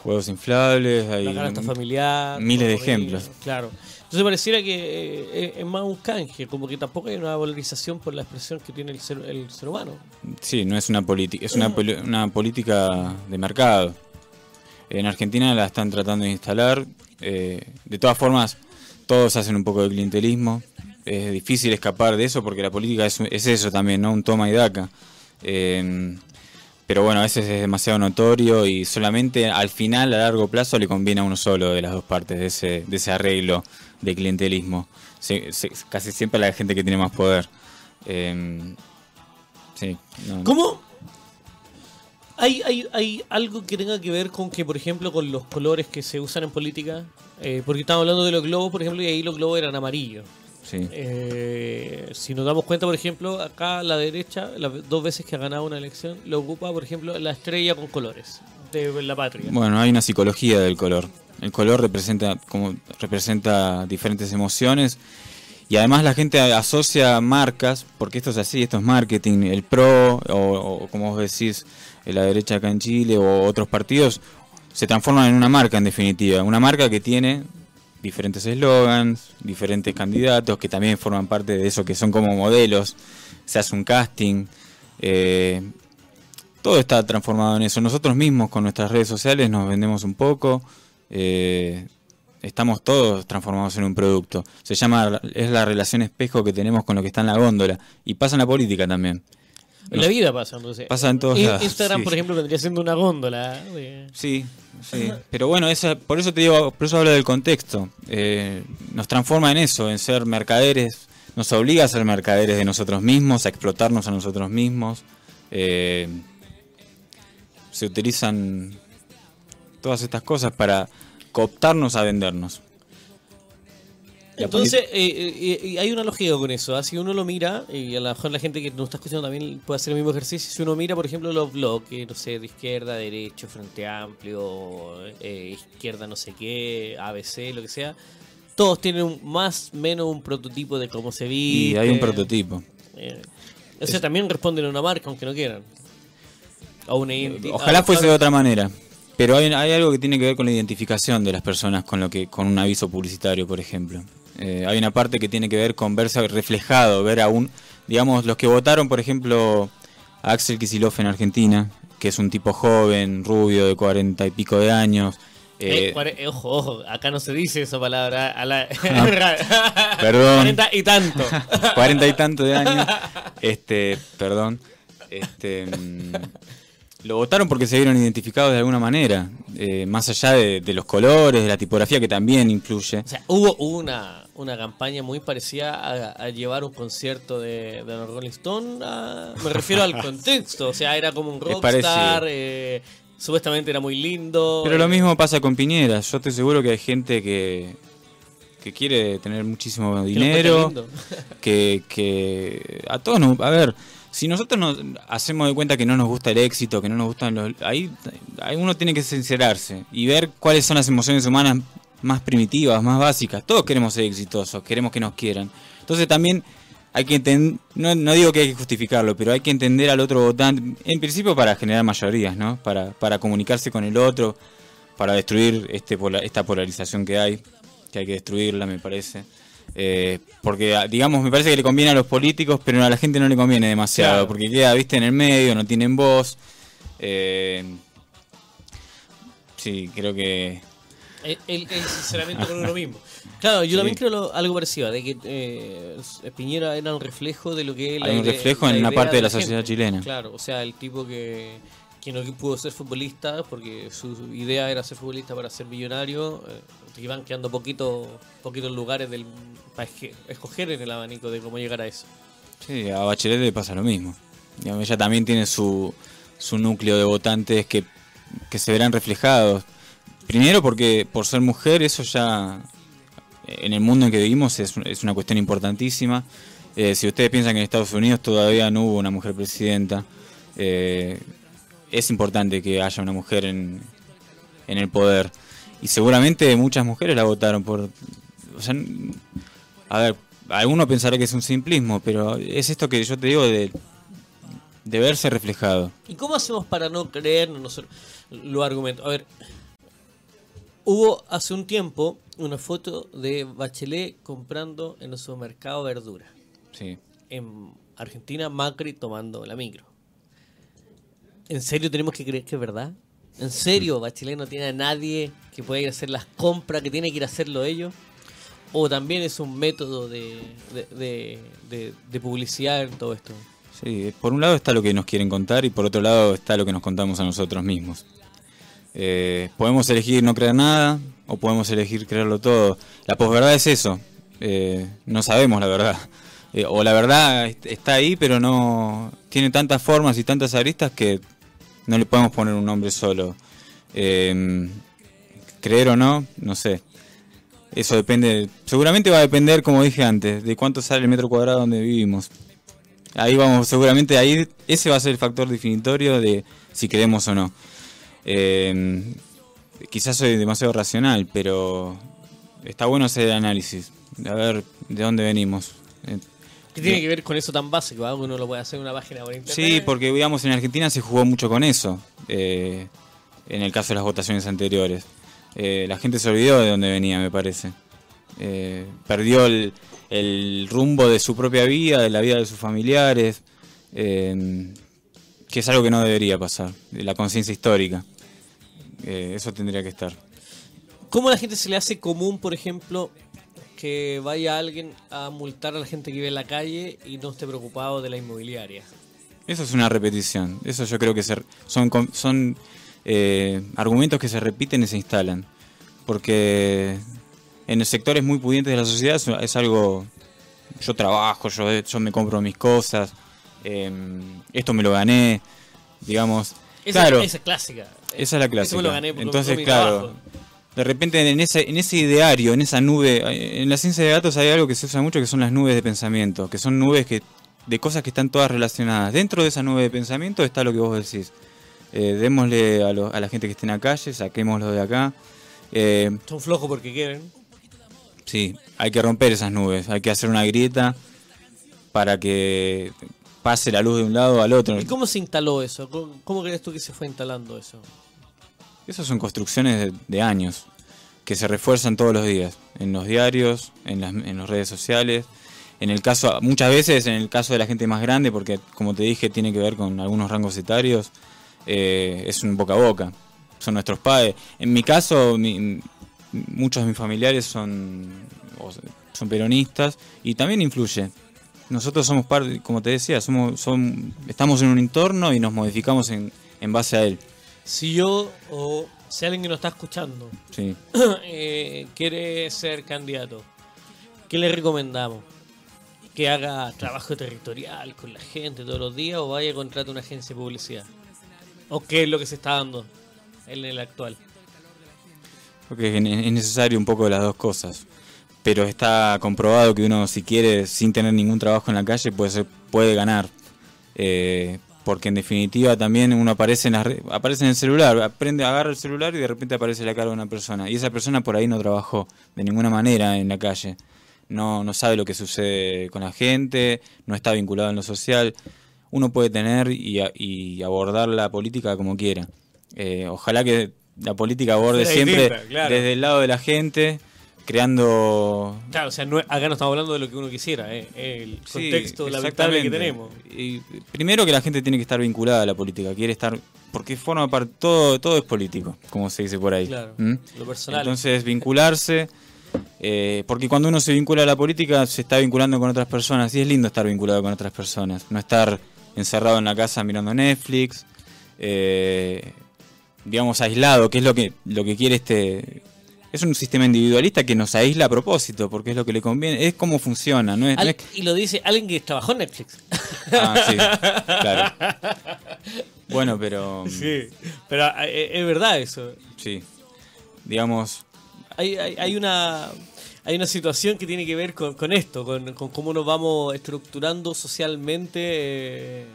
juegos inflables, hay la familiar, miles de ejemplos. Claro. Entonces pareciera que eh, es más un canje, como que tampoco hay una valorización por la expresión que tiene el ser, el ser humano. Sí, no es una política, es una, una política de mercado. En Argentina la están tratando de instalar. Eh, de todas formas, todos hacen un poco de clientelismo. Es difícil escapar de eso porque la política es, es eso también, ¿no? Un toma y daca. Eh, pero bueno, a veces es demasiado notorio y solamente al final, a largo plazo, le conviene a uno solo de las dos partes de ese, de ese arreglo de clientelismo. casi siempre la gente que tiene más poder. Em, sí, ¿Cómo? ¿Hay, hay, ¿Hay algo que tenga que ver con que, por ejemplo, con los colores que se usan en política? Eh, porque estamos hablando de los globos, por ejemplo, y ahí los globos eran amarillos. Eh, si nos damos cuenta, por ejemplo, acá a la derecha, las dos veces que ha ganado una elección, lo ocupa, por ejemplo, la estrella con colores de la patria. Bueno, hay una psicología del color. El color representa, como, representa diferentes emociones y además la gente asocia marcas, porque esto es así, esto es marketing, el PRO, o, como vos decís, la derecha acá en Chile, o otros partidos, se transforman en una marca en definitiva. Una marca que tiene diferentes eslogans, diferentes candidatos que también forman parte de eso, que son como modelos, se hace un casting, Eh, todo está transformado en eso. Nosotros mismos con nuestras redes sociales nos vendemos un poco. Eh, estamos todos transformados en un producto. Se llama, es la relación espejo que tenemos con lo que está en la góndola. Y pasa en la política también. En la vida pasa, entonces. Pasa en todos lados, Instagram, sí. por ejemplo, vendría siendo una góndola. de- Sí, sí. Pero bueno, esa, por eso te digo, por eso hablo del contexto. Eh, nos transforma en eso, en ser mercaderes, nos obliga a ser mercaderes de nosotros mismos, a explotarnos a nosotros mismos. Eh, se utilizan todas estas cosas para cooptarnos a vendernos. Entonces, eh, eh, eh, hay una lógica con eso. ¿ah? Si uno lo mira, y a lo mejor la gente que nos está escuchando también puede hacer el mismo ejercicio, si uno mira, por ejemplo, los bloques, no sé, de izquierda, derecho, frente amplio, eh, izquierda no sé qué, ABC, lo que sea, todos tienen un, más o menos un prototipo de cómo se Y viste. hay un prototipo. Eh, o sea, también responden a una marca, aunque no quieran. A una Ojalá a- fuese de otra manera. Pero hay, hay algo que tiene que ver con la identificación de las personas con lo que con un aviso publicitario, por ejemplo. Eh, hay una parte que tiene que ver con verse reflejado, ver a un, digamos, los que votaron, por ejemplo, a Axel Kicillof en Argentina, que es un tipo joven, rubio, de cuarenta y pico de años. Eh, eh, ojo, ojo, acá no se dice esa palabra. A la... [laughs] perdón. 40 y tanto. [laughs] cuarenta y tanto de años. Este, perdón. Este, mm, lo votaron porque se vieron identificados de alguna manera, eh, más allá de, de los colores, de la tipografía que también incluye. O sea, hubo una, una campaña muy parecida a, a llevar un concierto de, de los Rolling Stone. a- me refiero al [laughs] contexto. O sea, era como un rockstar. eh, supuestamente era muy lindo. Pero lo eh, mismo pasa con Piñera. Yo estoy seguro que hay gente que, que quiere tener muchísimo dinero, que, que a todos. A ver, si nosotros nos hacemos de cuenta que no nos gusta el éxito, que no nos gustan los... Ahí, ahí uno tiene que sincerarse y ver cuáles son las emociones humanas más primitivas, más básicas. Todos queremos ser exitosos, queremos que nos quieran. Entonces también hay que entender, no, no digo que hay que justificarlo, pero hay que entender al otro votante, en principio para generar mayorías, ¿no? Para, para comunicarse con el otro, para destruir este esta polarización que hay, que hay que destruirla, me parece. Eh, porque, digamos, me parece que le conviene a los políticos, pero a la gente no le conviene demasiado, Claro. porque queda, viste, en el medio, no tienen voz. Eh, sí, creo que... El, el- el sinceramiento con uno mismo. Claro, yo Sí. también creo lo- algo parecido, de que eh, Piñera era un reflejo de lo que la Hay un reflejo en una parte de la sociedad chilena. Claro, o sea, el tipo que, que no pudo ser futbolista porque su idea era ser futbolista para ser millonario, eh, iban quedando poquitos poquitos lugares del, para escoger en el abanico de cómo llegar a eso. Sí, a Bachelet le pasa lo mismo. Ella también tiene su, su núcleo de votantes que, que se verán reflejados. Primero porque por ser mujer eso ya en el mundo en que vivimos es, es una cuestión importantísima. Eh, si ustedes piensan que en Estados Unidos todavía no hubo una mujer presidenta, eh, es importante que haya una mujer en, en el poder. Y seguramente muchas mujeres la votaron por... O sea, a ver, alguno pensará que es un simplismo, pero es esto que yo te digo de, de verse reflejado. ¿Y cómo hacemos para no creernos nosotros los argumentos? A ver, hubo hace un tiempo una foto de Bachelet comprando en el supermercado verdura. Sí. En Argentina, Macri tomando la micro. ¿En serio tenemos que creer que es verdad? ¿En serio Bachelet no tiene a nadie que pueda ir a hacer las compras, que tiene que ir a hacerlo ellos? ¿O también es un método de, de, de- publicidad en todo esto? Sí, por un lado está lo que nos quieren contar y por otro lado está lo que nos contamos a nosotros mismos. Eh, podemos elegir no creer nada o podemos elegir creerlo todo. La posverdad es eso. Eh, no sabemos la verdad. Eh, o la verdad est- está ahí, pero no tiene tantas formas y tantas aristas que no le podemos poner un nombre solo. Eh, creer o no, no sé. Eso depende. Seguramente va a depender, como dije antes, de cuánto sale el metro cuadrado donde vivimos. Ahí vamos, seguramente ahí ese va a ser el factor definitorio de si queremos o no. Eh, quizás soy demasiado racional, pero está bueno hacer el análisis, a ver de dónde venimos. Eh, ¿Qué tiene que ver con eso tan básico? ah? Uno lo puede hacer en una página por internet. Sí, porque digamos en Argentina se jugó mucho con eso, eh, en el caso de las votaciones anteriores. Eh, la gente se olvidó de dónde venía, me parece. Eh, perdió el, el rumbo de su propia vida, de la vida de sus familiares. Eh, que es algo que no debería pasar, la conciencia histórica. Eh, eso tendría que estar. ¿Cómo a la gente se le hace común, por ejemplo, que vaya alguien a multar a la gente que vive en la calle y no esté preocupado de la inmobiliaria? Eso es una repetición. Eso yo creo que son, son eh, argumentos que se repiten y se instalan. Porque en los sectores muy pudientes de la sociedad es algo... Yo trabajo, yo, yo me compro mis cosas, em, esto me lo gané, digamos. Esa, claro, esa es clásica. Esa es la clásica. Entonces, claro, de repente en ese, en ese ideario, en esa nube, eh, en la ciencia de datos hay algo que se usa mucho que son las nubes de pensamiento, que son nubes que de cosas que están todas relacionadas. Dentro de esa nube de pensamiento está lo que vos decís. Eh, démosle a, a, la gente que esté en la calle, saquémoslo de acá. Eh, son flojos porque quieren. Sí, hay que romper esas nubes, hay que hacer una grieta para que pase la luz de un lado al otro. ¿Y cómo se instaló eso? ¿Cómo, crees tú que se fue instalando eso? Esas son construcciones de, años que se refuerzan todos los días, en los diarios, en las redes sociales. En el caso, muchas veces en el caso de la gente más grande, porque como te dije, tiene que ver con algunos rangos etarios, eh, es un boca a boca. Son nuestros padres. En mi caso, muchos de mis familiares son, son peronistas y también influye. Nosotros somos parte, como te decía, somos, estamos en un entorno y nos modificamos en, en base a él si yo o si alguien que nos está escuchando sí. [clears throat] eh, quiere ser candidato, ¿qué le recomendamos? ¿Que haga trabajo territorial con la gente todos los días o vaya a contratar una agencia de publicidad? ¿O qué es lo que se está dando en el actual? Porque es necesario un poco de las dos cosas. Pero está comprobado que uno, si quiere, sin tener ningún trabajo en la calle, puede, puede ganar. Eh, porque en definitiva también uno aparece en, aparece en el celular, aprende, agarra el celular y de repente aparece la cara de una persona. Y esa persona por ahí no trabajó de ninguna manera en la calle. No, no sabe lo que sucede con la gente, no está vinculado en lo social. Uno puede tener y, abordar la política como quiera. Eh, ojalá que la política aborde siempre desde el lado de la gente creando... Claro, o sea, acá no estamos hablando de lo que uno quisiera, ¿eh? el contexto lamentable que tenemos. Y primero que la gente tiene que estar vinculada a la política, quiere estar... Porque forma parte, todo, todo es político, como se dice por ahí. Claro, ¿Mm? lo personal. Entonces, vincularse... Eh, porque cuando uno se vincula a la política se está vinculando con otras personas y es lindo estar vinculado con otras personas, no estar encerrado en la casa mirando Netflix, eh, digamos aislado, que es lo que lo que quiere este es un sistema individualista que nos aísla a propósito, porque es lo que le conviene, es como funciona. ¿no es, Y lo dice alguien que trabajó en Netflix. Ah, sí, claro. [laughs] Bueno, pero... Sí, pero eh, es verdad eso. Sí, digamos... Hay, hay, una... Hay una situación que tiene que ver con, esto, con, cómo nos vamos estructurando socialmente eh,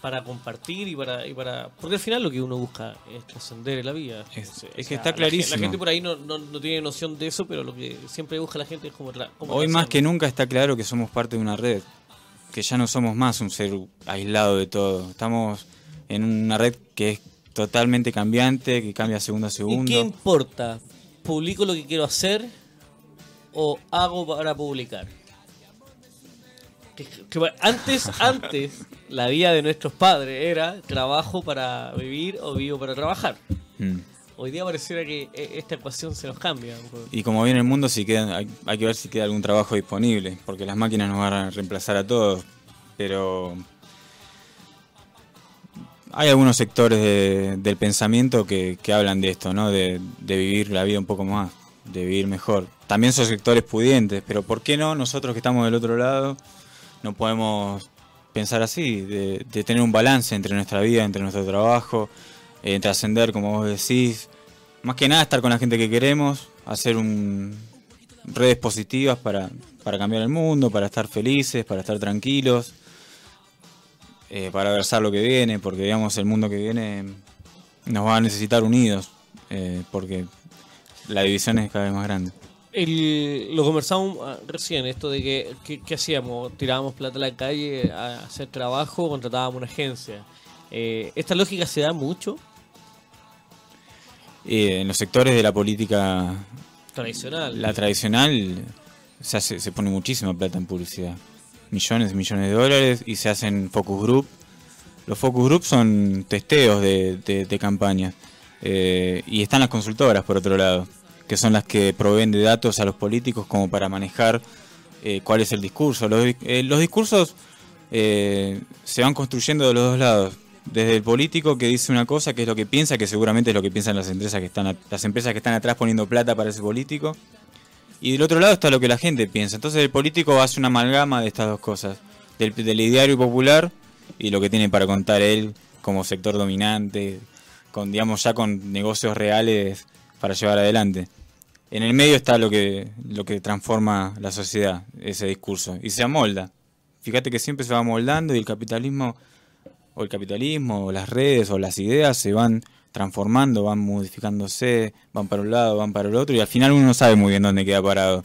para, compartir y para, y para... Porque al final lo que uno busca es trascender en la vida. Es, que está clarísimo. La, gente por ahí no, no, tiene noción de eso, pero lo que siempre busca la gente es como... Hoy más que nunca está claro que somos parte de una red, que ya no somos más un ser aislado de todo. Estamos en una red que es totalmente cambiante, que cambia segundo a segundo. ¿Y qué importa? ¿Publico lo que quiero hacer o hago para publicar? Antes, antes, la vida de nuestros padres era trabajo para vivir o vivo para trabajar. Mm. Hoy día pareciera que e, esta ecuación se nos cambia. Y como viene el mundo, si queda, hay, que ver si queda algún trabajo disponible, porque las máquinas nos van a reemplazar a todos. Pero hay algunos sectores del pensamiento que, hablan de esto, ¿no? De, de, vivir la vida un poco más, de vivir mejor. También son sectores pudientes, pero ¿por qué no nosotros que estamos del otro lado no podemos pensar así, de, tener un balance entre nuestra vida, entre nuestro trabajo, eh, trascender, como vos decís, más que nada estar con la gente que queremos, hacer un, redes positivas para, para cambiar el mundo, para estar felices, para estar tranquilos, eh, para versar lo que viene, porque digamos el mundo que viene nos va a necesitar unidos, eh, porque la división es cada vez más grande. El, lo conversamos ah, recién, esto de que, ¿qué hacíamos? Tirábamos plata a la calle a hacer trabajo, contratábamos una agencia. Eh, ¿Esta lógica se da mucho? Eh, en los sectores de la política tradicional. La tradicional se, hace, se pone muchísima plata en publicidad. Millones y millones de dólares y se hacen focus group Los focus groups son testeos de, de, campañas. Eh, y están las consultoras, por otro lado, que son las que proveen de datos a los políticos como para manejar eh, cuál es el discurso. Los, eh, discursos se van construyendo de los dos lados. Desde el político que dice una cosa, que es lo que piensa, que seguramente es lo que piensan las empresas que están, las empresas que están atrás poniendo plata para ese político. Y del otro lado está lo que la gente piensa. Entonces el político hace una amalgama de estas dos cosas. Del, del ideario popular y lo que tiene para contar él como sector dominante, con digamos ya con negocios reales para llevar adelante. En el medio está lo que lo que transforma la sociedad, ese discurso y se amolda. Fíjate que siempre se va moldando y el capitalismo o el capitalismo o las redes o las ideas se van transformando, van modificándose, van para un lado, van para el otro y al final uno no sabe muy bien dónde queda parado.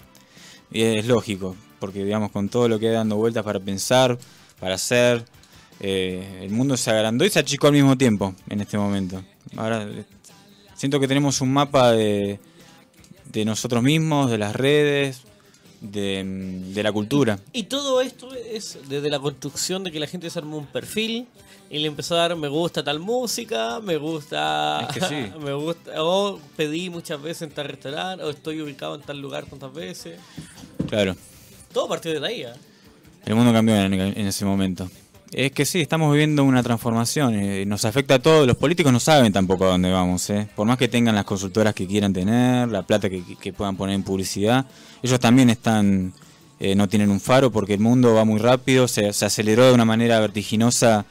Y es lógico, porque digamos con todo lo que hay dando vueltas para pensar, para hacer, eh, el mundo se agrandó y se achicó al mismo tiempo en este momento. Ahora eh, siento que tenemos un mapa de, de nosotros mismos, de las redes, de, de, la cultura. Y todo esto es desde la construcción de que la gente se armó un perfil y le empezó a dar me gusta tal música, me gusta, [laughs] me gusta, o pedí muchas veces en tal restaurante, o estoy ubicado en tal lugar tantas veces. Claro. Todo partió de ahí. ¿eh? El mundo cambió en ese momento. Es que sí, estamos viviendo una transformación, eh, nos afecta a todos, los políticos no saben tampoco a dónde vamos, eh. por más que tengan las consultoras que quieran tener, la plata que, puedan poner en publicidad, ellos también están, eh, no tienen un faro porque el mundo va muy rápido, se, aceleró de una manera vertiginosa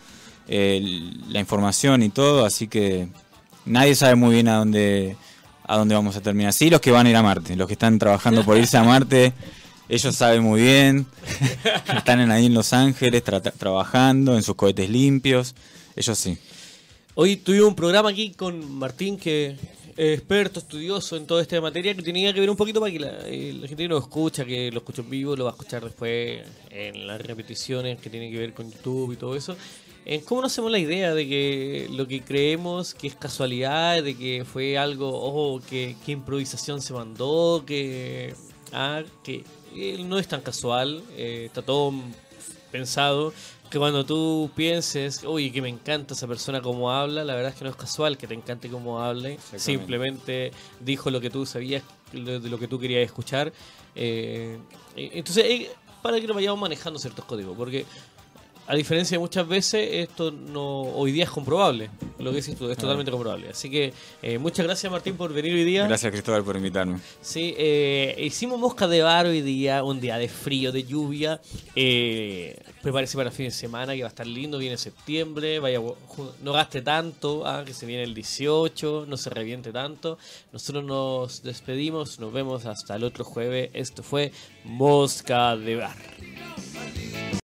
la información y todo, así que nadie sabe muy bien a dónde, a dónde vamos a terminar. Sí, los que van a ir a Marte, los que están trabajando por irse a Marte [laughs] ellos saben muy bien, [laughs] están ahí en Los Ángeles trabajando en sus cohetes limpios, ellos sí. Hoy tuvimos un programa aquí con Martín, que es experto, estudioso en toda esta materia, que tenía que ver un poquito para que la, eh, gente no escucha, que lo escucha en vivo, lo va a escuchar después en las repeticiones que tienen que ver con YouTube y todo eso. Cómo nos hacemos la idea de que lo que creemos que es casualidad, de que fue algo, ojo, que, que improvisación se mandó, que, ah, que no es tan casual, eh, está todo pensado. Que cuando tú pienses, oye, que me encanta esa persona como habla, la verdad es que no es casual que te encante cómo hable. Simplemente dijo lo que tú sabías, de lo que tú querías escuchar. Eh, entonces, eh, para que nos vayamos manejando ciertos códigos, porque a diferencia de muchas veces, esto no hoy día es comprobable. Lo que dices tú, es totalmente comprobable. Así que eh, muchas gracias Martín por venir hoy día. Gracias Cristóbal por invitarme. Sí, eh, hicimos mosca de bar hoy día, un día de frío, de lluvia. Eh, prepárese para el fin de semana que va a estar lindo, viene septiembre, vaya, no gaste tanto, ah, que se viene el 18, no se reviente tanto. Nosotros nos despedimos, nos vemos hasta el otro jueves. Esto fue Mosca de Bar.